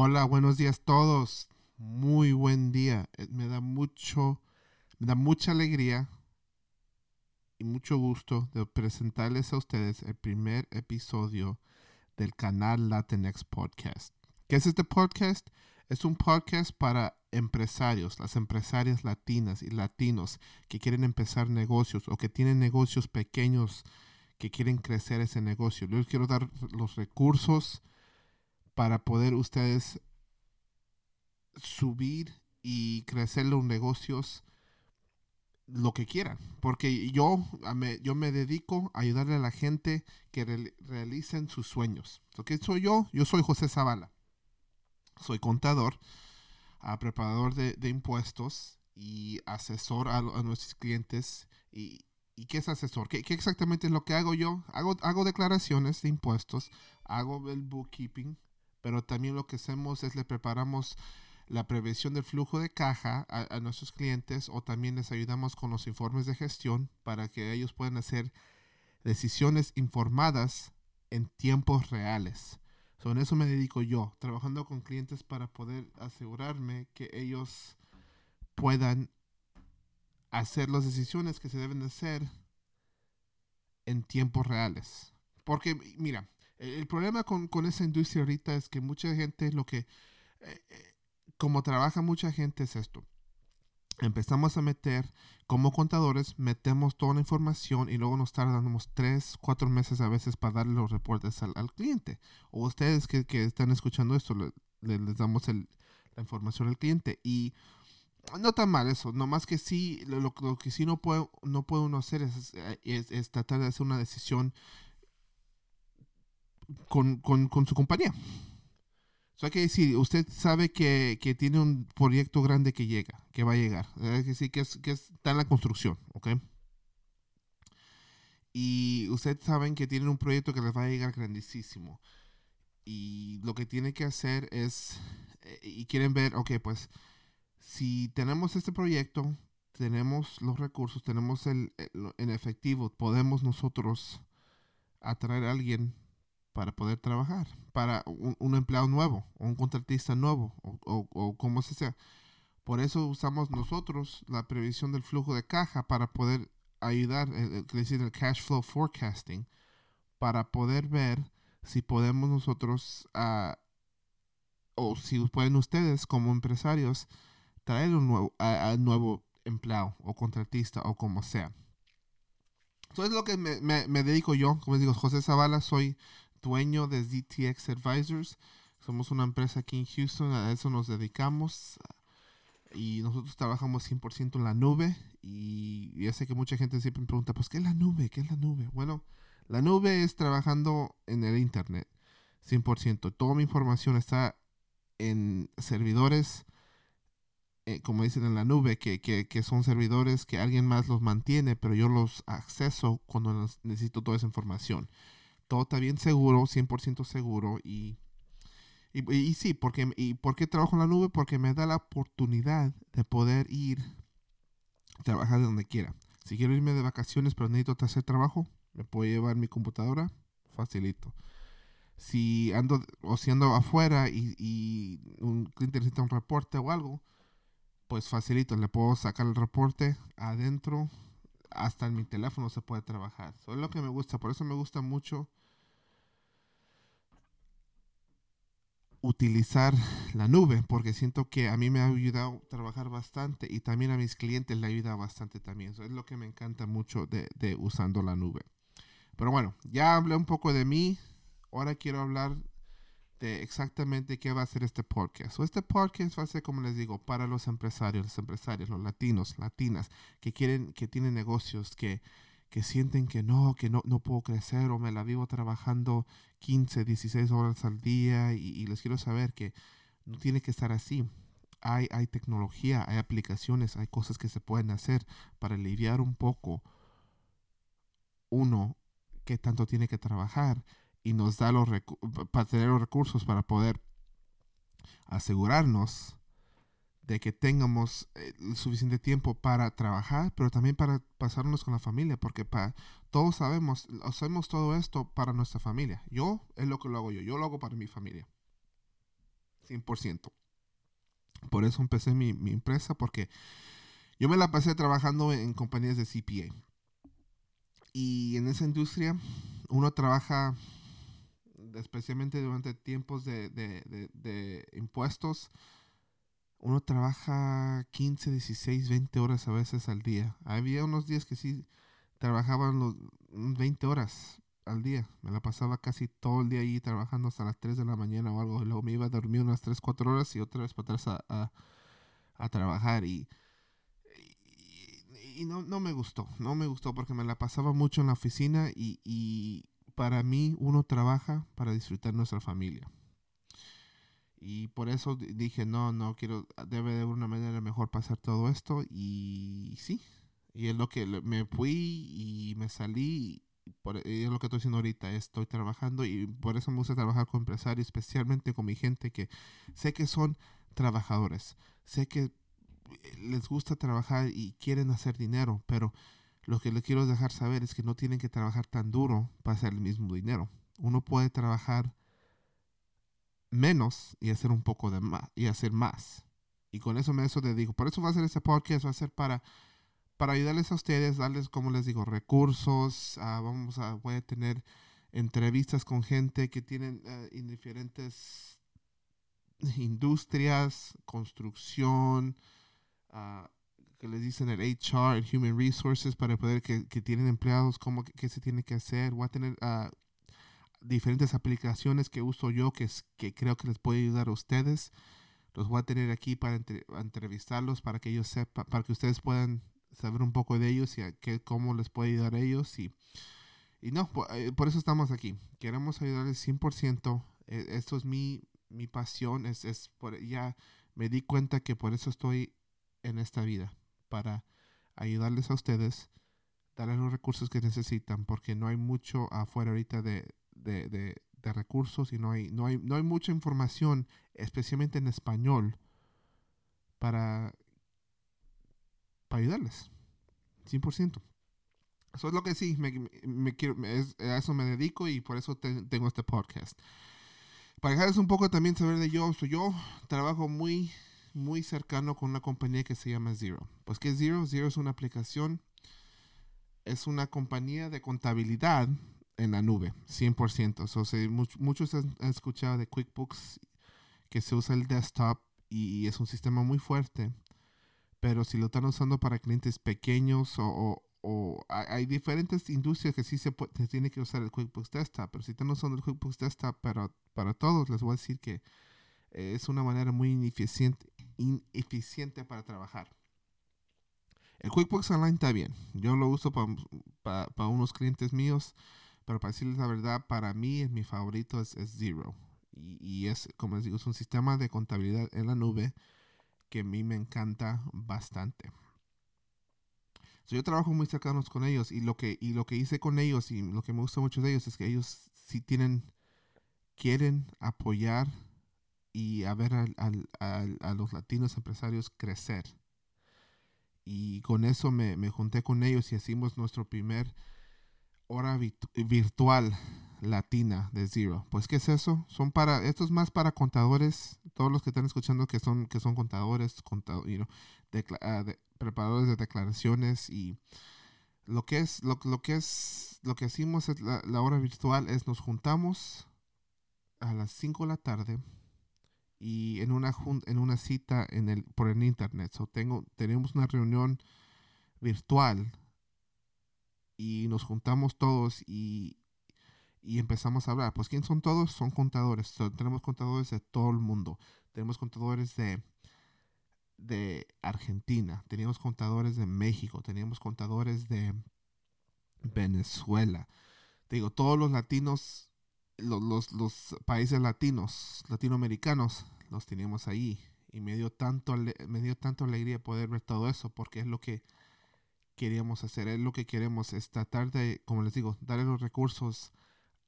Hola, buenos días todos. Muy buen día. Eh, Me da mucho, me da mucha alegría y mucho gusto de presentarles a ustedes el primer episodio del canal Latinx Podcast. ¿Qué es este podcast? Es un podcast para empresarios, las empresarias latinas y latinos que quieren empezar negocios o que tienen negocios pequeños que quieren crecer ese negocio. Yo les quiero dar los recursos para poder ustedes subir y crecer los negocios lo que quieran. Porque yo me, yo me dedico a ayudarle a la gente que re- realicen sus sueños. ¿Qué soy yo? Yo soy José Zavala. Soy contador, ah, preparador de, impuestos y asesor a, a nuestros clientes. Y, ¿Y qué es asesor? ¿Qué, qué exactamente es lo que hago yo? Hago, hago declaraciones de impuestos, hago el bookkeeping, pero también lo que hacemos es le preparamos la prevención del flujo de caja a, nuestros clientes o también les ayudamos con los informes de gestión para que ellos puedan hacer decisiones informadas en tiempos reales. So, en eso me dedico yo, trabajando con clientes para poder asegurarme que ellos puedan hacer las decisiones que se deben de hacer en tiempos reales. Porque, mira, el, el problema con, con esa industria ahorita es que mucha gente lo que... eh, eh, como trabaja mucha gente es esto. Empezamos a meter, como contadores, metemos toda la información y luego nos tardamos tres, cuatro meses a veces para darle los reportes al, al cliente. O ustedes que, que están escuchando esto, le- le- les damos el- la información al cliente. Y no tan mal eso, nomás que sí, lo, que sí no puede, no puede uno hacer es- es tratar de hacer una decisión con, con- su compañía. Hay que decir, usted sabe que, que tiene un proyecto grande que llega, que va a llegar. Hay decir que, es, que es- está en la construcción, ¿ok? Y usted saben que tienen un proyecto que les va a llegar grandísimo. Y lo que tiene que hacer es, eh, y quieren ver, ok, pues, si tenemos este proyecto, tenemos los recursos, tenemos el- en efectivo, podemos nosotros atraer a alguien para poder trabajar, para un, empleado nuevo, o un contratista nuevo, o, como se sea. Por eso usamos nosotros la previsión del flujo de caja para poder ayudar, el, el- es decir, el cash flow forecasting, para poder ver si podemos nosotros, ah, o si pueden ustedes como empresarios, traer un nuevo, a, a nuevo empleado o contratista o como sea. Eso es lo que me- me dedico yo. Como les digo, José Zavala, soy dueño de ZTX Advisors. Somos una empresa aquí en Houston, a eso nos dedicamos. Y nosotros trabajamos 100% en la nube. Y ya sé que mucha gente siempre pregunta, pues, ¿qué es la nube? ¿Qué es la nube? Bueno, la nube es trabajando en el Internet, 100%. Toda mi información está en servidores, eh, como dicen en la nube, que, que, que son servidores que alguien más los mantiene, pero yo los acceso cuando necesito toda esa información. Todo está bien seguro, 100% seguro y, y, sí, porque, ¿y por qué trabajo en la nube? Porque me da la oportunidad de poder ir a trabajar de donde quiera. Si quiero irme de vacaciones pero necesito hacer trabajo, me puedo llevar mi computadora, facilito. Si ando o si ando afuera y, y un cliente necesita un reporte o algo, pues facilito, le puedo sacar el reporte adentro, hasta en mi teléfono se puede trabajar. Eso es lo que me gusta, por eso me gusta mucho utilizar la nube, porque siento que a mí me ha ayudado a trabajar bastante y también a mis clientes le ayuda bastante también. Eso es lo que me encanta mucho de, de usando la nube. Pero bueno, ya hablé un poco de mí, ahora quiero hablar de exactamente qué va a ser este podcast. So, este podcast va a ser, como les digo, para los empresarios, los empresarios, los latinos, latinas, que quieren, que tienen negocios, que, que sienten que no, que no, no puedo crecer o me la vivo trabajando 15, 16 horas al día y, les quiero saber que no tiene que estar así. Hay, hay tecnología, hay aplicaciones, hay cosas que se pueden hacer para aliviar un poco uno que tanto tiene que trabajar y nos da los para tener los recursos para poder asegurarnos de que tengamos eh, el suficiente tiempo para trabajar, pero también para pasarnos con la familia, porque todos sabemos, hacemos todo esto para nuestra familia. Yo es lo que lo hago yo, yo lo hago para mi familia. 100%. Por eso empecé mi, mi empresa, porque yo me la pasé trabajando en compañías de CPA. Y en esa industria uno trabaja especialmente durante tiempos de, de, de, impuestos, uno trabaja 15, 16, 20 horas a veces al día. Había unos días que sí trabajaban los 20 horas al día. Me la pasaba casi todo el día ahí trabajando hasta las 3 de la mañana o algo. luego me iba a dormir unas 3, 4 horas y otra vez para atrás a, a, trabajar. Y, y, no, no, me gustó. No me gustó porque me la pasaba mucho en la oficina y, y para mí uno trabaja para disfrutar nuestra familia. Y por eso dije, no, no quiero, debe de una manera mejor pasar todo esto. Y sí, y es lo que me fui y me salí. Y es lo que estoy haciendo ahorita. Estoy trabajando y por eso me gusta trabajar con empresarios, especialmente con mi gente que sé que son trabajadores. Sé que les gusta trabajar y quieren hacer dinero, pero lo que les quiero dejar saber es que no tienen que trabajar tan duro para hacer el mismo dinero. Uno puede trabajar menos y hacer un poco de más y hacer más. Y con eso me eso te digo. Por eso va a ser este podcast, va a ser para, para ayudarles a ustedes, darles, como les digo, recursos. Ah, vamos a, voy a tener entrevistas con gente que tienen en diferentes industrias, construcción, uh, que les dicen el HR, el Human Resources, para poder que, que tienen empleados, cómo qué se tiene que hacer. Voy a tener diferentes aplicaciones que uso yo que, que creo que les puede ayudar a ustedes. Los voy a tener aquí para entrevistarlos, para que ellos sepan, para que ustedes puedan saber un poco de ellos y a qué, cómo les puede ayudar a ellos. Y, y no, por, eh, por, eso estamos aquí. Queremos ayudarles 100%. E, esto es mi, mi pasión. Es, es por, ya me di cuenta que por eso estoy en esta vida para ayudarles a ustedes, darles los recursos que necesitan, porque no hay mucho afuera ahorita de, de, de, recursos y no hay, no, hay, no hay mucha información, especialmente en español, para, para ayudarles. 100%. Eso es lo que sí, me, me quiero, a eso me dedico y por eso tengo este podcast. Para dejarles un poco también saber de yo, yo trabajo muy muy cercano con una compañía que se llama Zero. Pues que Zero, Zero es una aplicación, es una compañía de contabilidad en la nube, 100%. muchos han, escuchado de QuickBooks que se usa el desktop y, es un sistema muy fuerte, pero si lo están usando para clientes pequeños o, hay, diferentes industrias que sí se, puede, tiene que usar el QuickBooks Desktop, pero si están usando el QuickBooks Desktop para, para todos, les voy a decir que es una manera muy ineficiente, ineficiente para trabajar. El QuickBooks Online está bien. Yo lo uso para unos clientes míos, pero para decirles la verdad, para mí mi favorito es, Zero. Y, es, como les digo, es un sistema de contabilidad en la nube que a mí me encanta bastante. yo trabajo muy cercanos con ellos y lo que y lo que hice con ellos y lo que me gusta mucho de ellos es que ellos si tienen quieren apoyar y a ver a los latinos empresarios crecer. Y con eso me, junté con ellos y hicimos nuestro primer hora virtual latina de Zero. Pues, ¿qué es eso? Son para, esto es más para contadores, todos los que están escuchando que son, que son contadores, ah, preparadores de declaraciones y lo que es, lo, lo que es, lo que hicimos es la, la hora virtual es nos juntamos a las 5 de la tarde y en una en una cita en el por el internet. So tengo tenemos una reunión virtual y nos juntamos todos y, y empezamos a hablar. Pues quién son todos? Son contadores. tenemos contadores de todo el mundo. Tenemos contadores de de Argentina, teníamos contadores de México, teníamos contadores de Venezuela. digo, todos los latinos los, los, países latinos, latinoamericanos, los teníamos ahí. Y me dio, tanto, me dio tanto alegría poder ver todo eso, porque es lo que queríamos hacer, es lo que queremos, es tratar de, como les digo, darle los recursos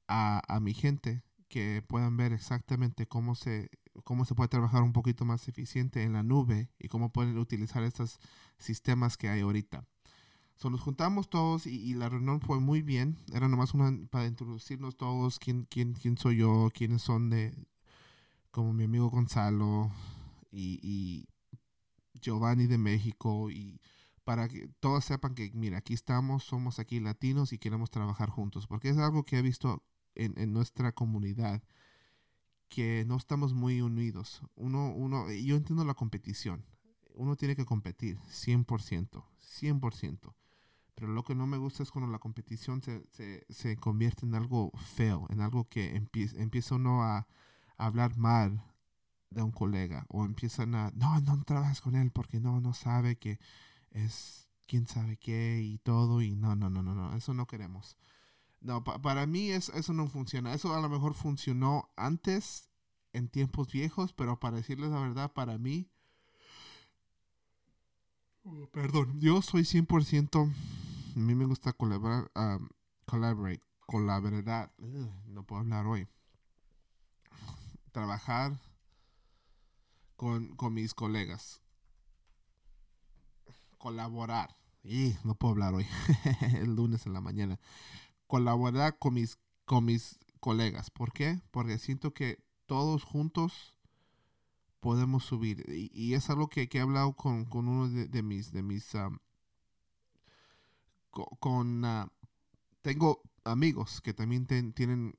a, a mi gente que puedan ver exactamente cómo se, cómo se puede trabajar un poquito más eficiente en la nube y cómo pueden utilizar estos sistemas que hay ahorita. So, nos juntamos todos y, la reunión fue muy bien. Era nomás una para introducirnos todos, quién, quién, quién soy yo, quiénes son de, como mi amigo Gonzalo y, y Giovanni de México y para que todos sepan que, mira, aquí estamos, somos aquí latinos y queremos trabajar juntos, porque es algo que he visto en, en nuestra comunidad, que no estamos muy unidos. Uno, uno, yo entiendo la competición, uno tiene que competir, 100%, 100%. Pero lo que no me gusta es cuando la competición se, se, se convierte en algo feo, en algo que empieza, uno a, a hablar mal de un colega o empiezan a, no, no trabajas con él porque no, no sabe que es quién sabe qué y todo y no, no, no, no, no, eso no queremos. No, para mí es, eso no funciona. Eso a lo mejor funcionó antes, en tiempos viejos, pero para decirles la verdad, para mí, oh, perdón, yo soy 100%, a mí me gusta colaborar, um, collaborate, colaborar, no puedo hablar hoy, trabajar con, con mis colegas colaborar. Y no puedo hablar hoy, el lunes en la mañana. Colaborar con mis, con mis colegas. ¿Por qué? Porque siento que todos juntos podemos subir. Y, es algo que, he hablado con, uno de, mis, de mis, con, ah, tengo amigos que también tienen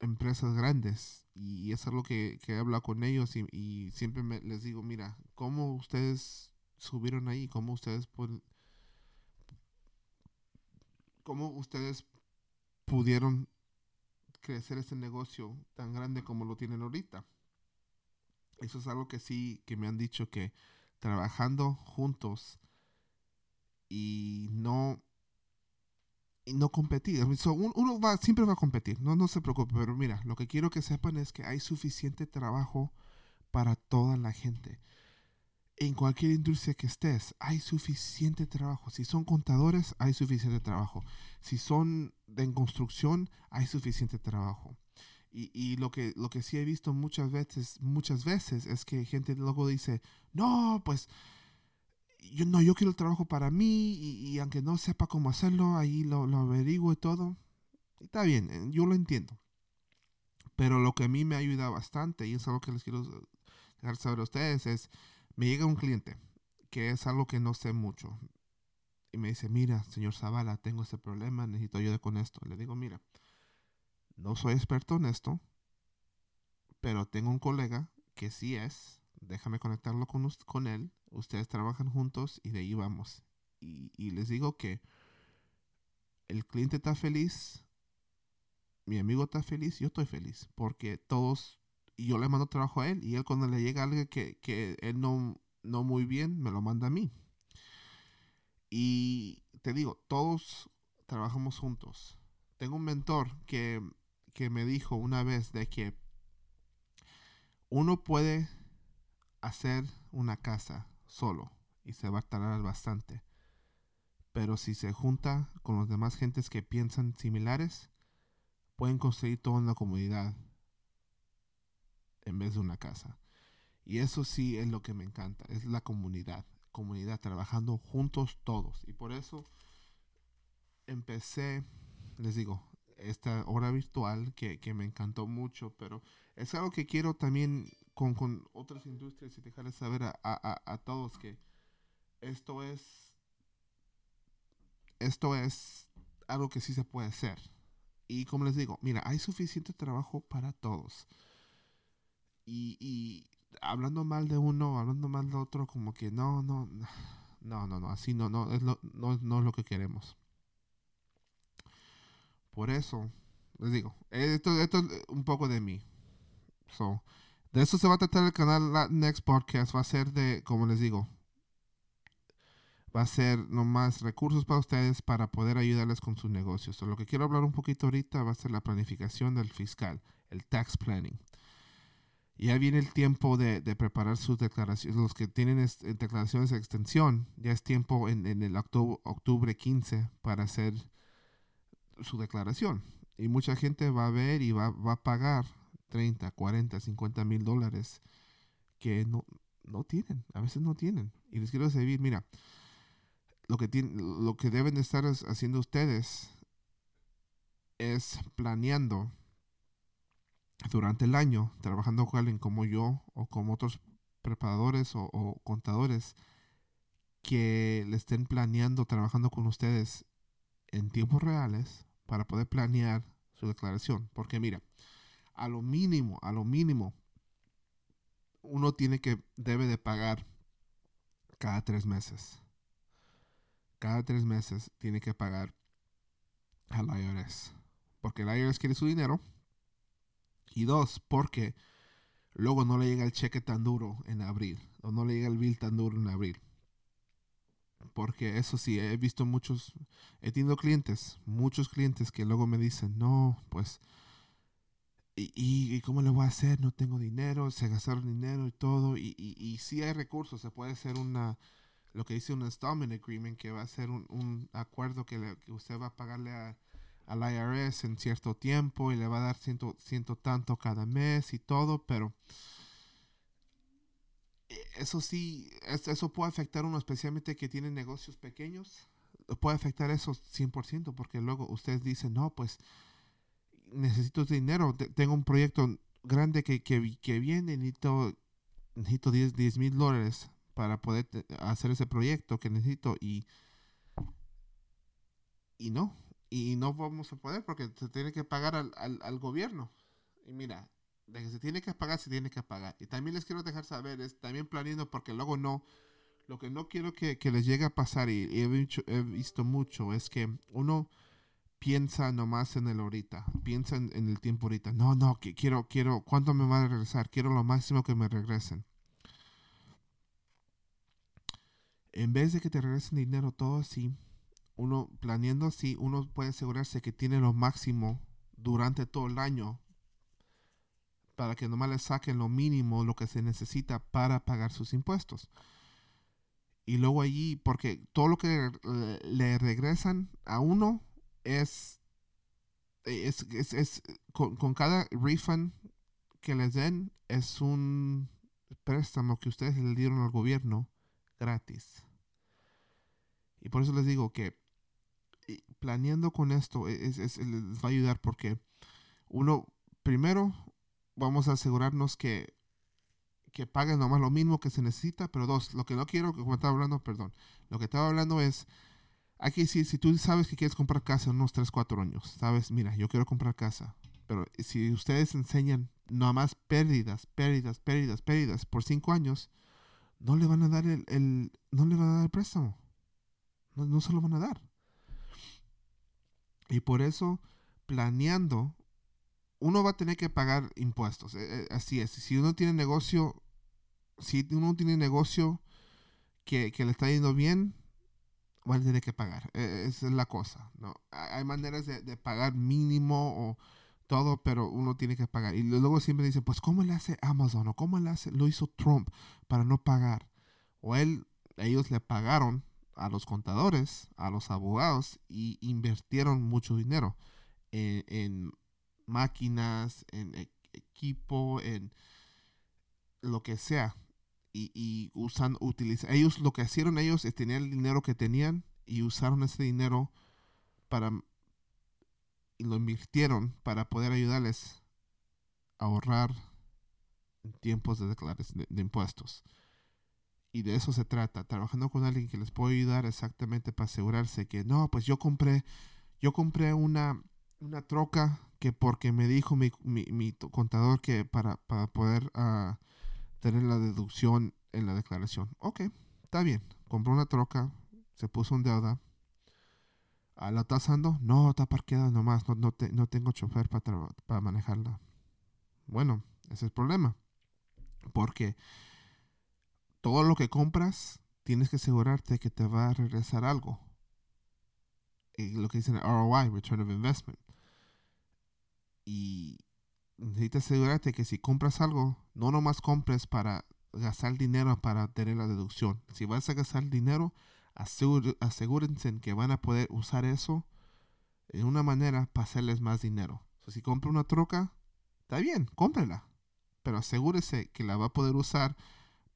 empresas grandes y es algo que, que he hablado con ellos y, siempre les digo, mira, ¿cómo ustedes subieron ahí? ¿Cómo ustedes cómo ustedes pudieron crecer este negocio tan grande como lo tienen ahorita? Eso es algo que sí, que me han dicho que trabajando juntos y no y no competir. uno va, siempre va a competir, no, no se preocupe, pero mira, lo que quiero que sepan es que hay suficiente trabajo para toda la gente en cualquier industria que estés, hay suficiente trabajo. Si son contadores, hay suficiente trabajo. Si son de construcción, hay suficiente trabajo. Y, y, lo, que, lo que sí he visto muchas veces, muchas veces es que gente luego dice, no, pues yo no, yo quiero el trabajo para mí y, aunque no sepa cómo hacerlo, ahí lo, lo averiguo y todo. Está bien, eh, yo lo entiendo. Pero lo que a mí me ayuda bastante, y es algo que les quiero dejar saber a ustedes, es me llega un cliente que es algo que no sé mucho y me dice, mira, señor Zavala, tengo este problema, necesito ayuda con esto. Le digo, mira, no soy experto en esto, pero tengo un colega que sí es, déjame conectarlo con, con él, ustedes trabajan juntos y de ahí vamos. Y, y les digo que el cliente está feliz, mi amigo está feliz, yo estoy feliz, porque todos y yo le mando trabajo a él y él cuando le llega algo que, que él no, no muy bien, me lo manda a mí. Y te digo, todos trabajamos juntos. Tengo un mentor que, que me dijo una vez de que uno puede hacer una casa solo y se va a tardar bastante. Pero si se junta con los demás gentes que piensan similares, pueden construir toda una comunidad en vez de una casa. Y eso sí es lo que me encanta, es la comunidad, comunidad trabajando juntos todos. Y por eso empecé, les digo, esta hora virtual que, me encantó mucho, pero es algo que quiero también con, con otras industrias y dejarles saber a, a, a, todos que esto es, esto es algo que sí se puede hacer. Y como les digo, mira, hay suficiente trabajo para todos y, hablando mal de uno, hablando mal de otro, como que no, no, no, no, no, así no, no, es lo, no, no es lo que queremos. Por eso, les digo, esto, esto es un poco de mí. So, de eso se va a tratar el canal Next Podcast. Va a ser de, como les digo, va a ser nomás recursos para ustedes para poder ayudarles con sus negocios. lo que quiero hablar un poquito ahorita va a ser la planificación del fiscal, el tax planning ya viene el tiempo de, preparar sus declaraciones. Los que tienen eh, declaraciones de extensión, ya es tiempo en, el octubre, octubre 15 para hacer su declaración. Y mucha gente va a ver y va, a pagar 30, 40, 50 mil dólares que no, no tienen, a veces no tienen. Y les quiero decir, mira, lo que, lo que deben de estar haciendo ustedes es planeando durante el año trabajando con alguien como yo o como otros preparadores o, contadores que le estén planeando, trabajando con ustedes en tiempos reales para poder planear su declaración. Porque mira, a lo mínimo, a lo mínimo, uno tiene que, debe de pagar cada tres meses. Cada tres meses tiene que pagar al IRS. Porque el IRS quiere su dinero. Y dos, porque luego no le llega el cheque tan duro en abril. O no le llega el bill tan duro en abril. Porque eso sí, he visto muchos, he tenido clientes, muchos clientes que luego me dicen, no, pues, ¿y, y cómo le voy a hacer? No tengo dinero, se gastaron dinero y todo. Y, y, y sí hay recursos, se puede hacer una, lo que dice un installment agreement, que va a ser un, un acuerdo que, que, usted va a pagarle a, al IRS en cierto tiempo y le va a dar ciento, ciento tanto cada mes y todo, pero eso sí, eso puede afectar a uno, especialmente que tiene negocios pequeños. Puede afectar eso 100%, porque luego ustedes dicen, no, pues necesito dinero, tengo un proyecto grande que, que, que viene, necesito, necesito 10 mil dólares para poder hacer ese proyecto que necesito y, y no, y no vamos a poder porque se tiene que pagar al, al, gobierno. Y mira, de que se tiene que pagar, se tiene que pagar. Y también les quiero dejar saber, es también planeando, porque luego no, lo que no quiero que, les llegue a pasar, y, he, visto mucho, es que uno piensa nomás en el ahorita, piensa en, el tiempo ahorita. No, no, que quiero, quiero, ¿cuánto me va a regresar? Quiero lo máximo que me regresen. En vez de que te regresen dinero todo así, uno planeando así, uno puede asegurarse que tiene lo máximo durante todo el año para que nomás le saquen lo mínimo, lo que se necesita para pagar sus impuestos. Y luego allí, porque todo lo que le regresan a uno es, es, es, con, con, cada refund que les den, es un préstamo que ustedes le dieron al gobierno gratis. Y por eso les digo que planeando con esto es, es, les va a ayudar porque uno, primero, vamos a asegurarnos que, que paguen nomás lo mismo que se necesita, pero dos, lo que no quiero, como estaba hablando, perdón, lo que estaba hablando es, que decir, si tú sabes que quieres comprar casa en unos 3, 4 años, sabes, mira, yo quiero comprar casa, pero si ustedes enseñan nomás pérdidas, pérdidas, pérdidas, pérdidas por 5 años, no le van a dar el, el, no le van a dar el préstamo. No, no se lo van a dar. Y por eso, planeando uno va a tener que pagar impuestos. Eh, eh, así es. Si uno tiene negocio, si uno tiene negocio que, le está yendo bien, va a tener que pagar. E, esa es la cosa. ¿no? Hay maneras de, pagar mínimo o todo, pero uno tiene que pagar. Y luego siempre dicen, pues, ¿cómo le hace Amazon? ¿O cómo le hace, lo hizo Trump para no pagar? O él, ellos le pagaron a los contadores, a los abogados, y invirtieron mucho dinero en máquinas, en e-, equipo, en lo que sea. Y, y usan, ellos lo que hicieron ellos es tener el dinero que tenían y usaron ese dinero para y lo invirtieron para poder ayudarles a ahorrar en tiempos de declaración de, impuestos. Y de eso se trata, trabajando con alguien que les puede ayudar exactamente para asegurarse que no, pues yo compré, yo compré una, una troca que porque me dijo mi, mi, contador que para, para poder uh, tener la deducción en la declaración. Ok, está bien. Compró una troca, se puso en deuda. ¿A ¿La está usando? No, está parqueada nomás. No, no, no tengo chofer para, para manejarla. Bueno, ese es el problema. Porque todo lo que compras, tienes que asegurarte que te va a regresar algo. Y lo que dicen ROI, Return of Investment. Y necesitas asegurarte que si compras algo, no nomás compres para gastar dinero para tener la deducción. Si vas a gastar dinero, asegúrense que van a poder usar eso en una manera para hacerles más dinero. si compra una troca, está bien, cómprela. Pero asegúrese que la va a poder usar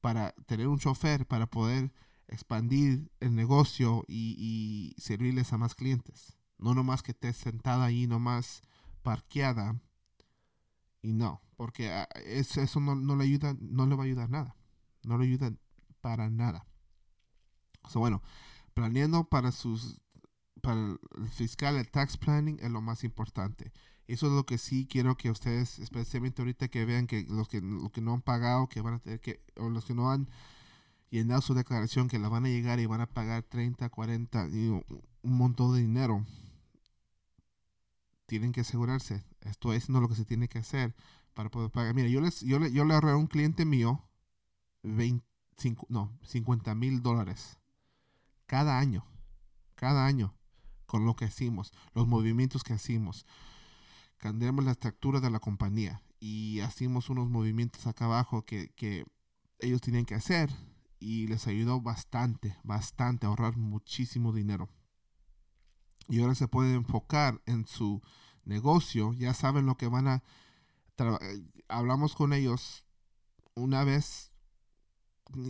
para tener un chofer, para poder expandir el negocio y, servirles a más clientes. No nomás que estés sentada ahí nomás parqueada Y no, porque ah, eso, eso no, no, le ayuda, no le va a ayudar nada. No le ayuda para nada. So, bueno, planeando para sus para el fiscal, el tax planning es lo más importante. Eso es lo que sí quiero que ustedes, especialmente ahorita que vean que los que, los que no han pagado, que van a tener que, o los que no han llenado su declaración, que la van a llegar y van a pagar 30, 40, y un montón de dinero. Tienen que asegurarse. Esto es no lo que se tiene que hacer para poder pagar. Mira, yo, les, yo, le, yo le ahorré a un cliente mío 25, no, 50 mil dólares cada año. Cada año con lo que hacemos, los movimientos que hacemos. Cambiamos la estructura de la compañía y hacemos unos movimientos acá abajo que, que ellos tienen que hacer y les ayudó bastante, bastante a ahorrar muchísimo dinero. Y ahora se pueden enfocar en su negocio, ya saben lo que van a... Hablamos con ellos una vez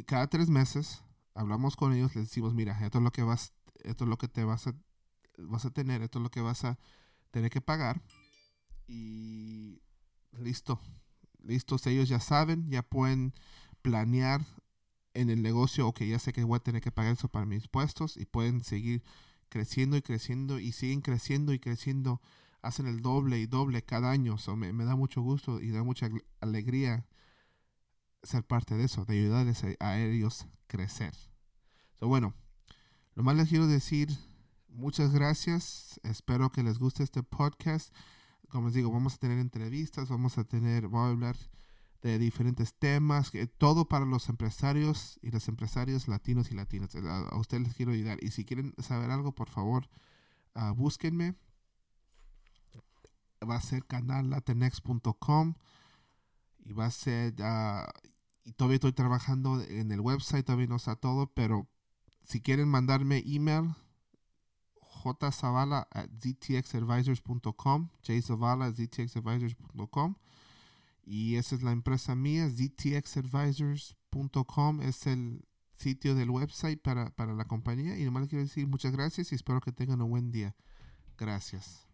cada tres meses, hablamos con ellos, les decimos, mira, esto es lo que vas, esto es lo que te vas a, vas a tener, esto es lo que vas a tener que pagar. Y listo, listos, ellos ya saben, ya pueden planear en el negocio, ok, ya sé que voy a tener que pagar eso para mis impuestos y pueden seguir creciendo y creciendo y siguen creciendo y creciendo, hacen el doble y doble cada año, so me, da mucho gusto y da mucha alegría ser parte de eso, de ayudarles a, ellos crecer. So, bueno, lo más les quiero decir, muchas gracias, espero que les guste este podcast. Como les digo, vamos a tener entrevistas, vamos a tener, vamos a hablar de diferentes temas, todo para los empresarios y los empresarios latinos y latinas. A, ustedes les quiero ayudar. Y si quieren saber algo, por favor, uh, búsquenme. Va a ser canallatinex.com y va a ser, uh, y todavía estoy trabajando en el website, todavía no está todo, pero si quieren mandarme email, jzavala at ztxadvisors.com, jzavala at ztxadvisors.com. Y esa es la empresa mía, ztxadvisors.com es el sitio del website para, para la compañía. Y nomás les quiero decir muchas gracias y espero que tengan un buen día. Gracias.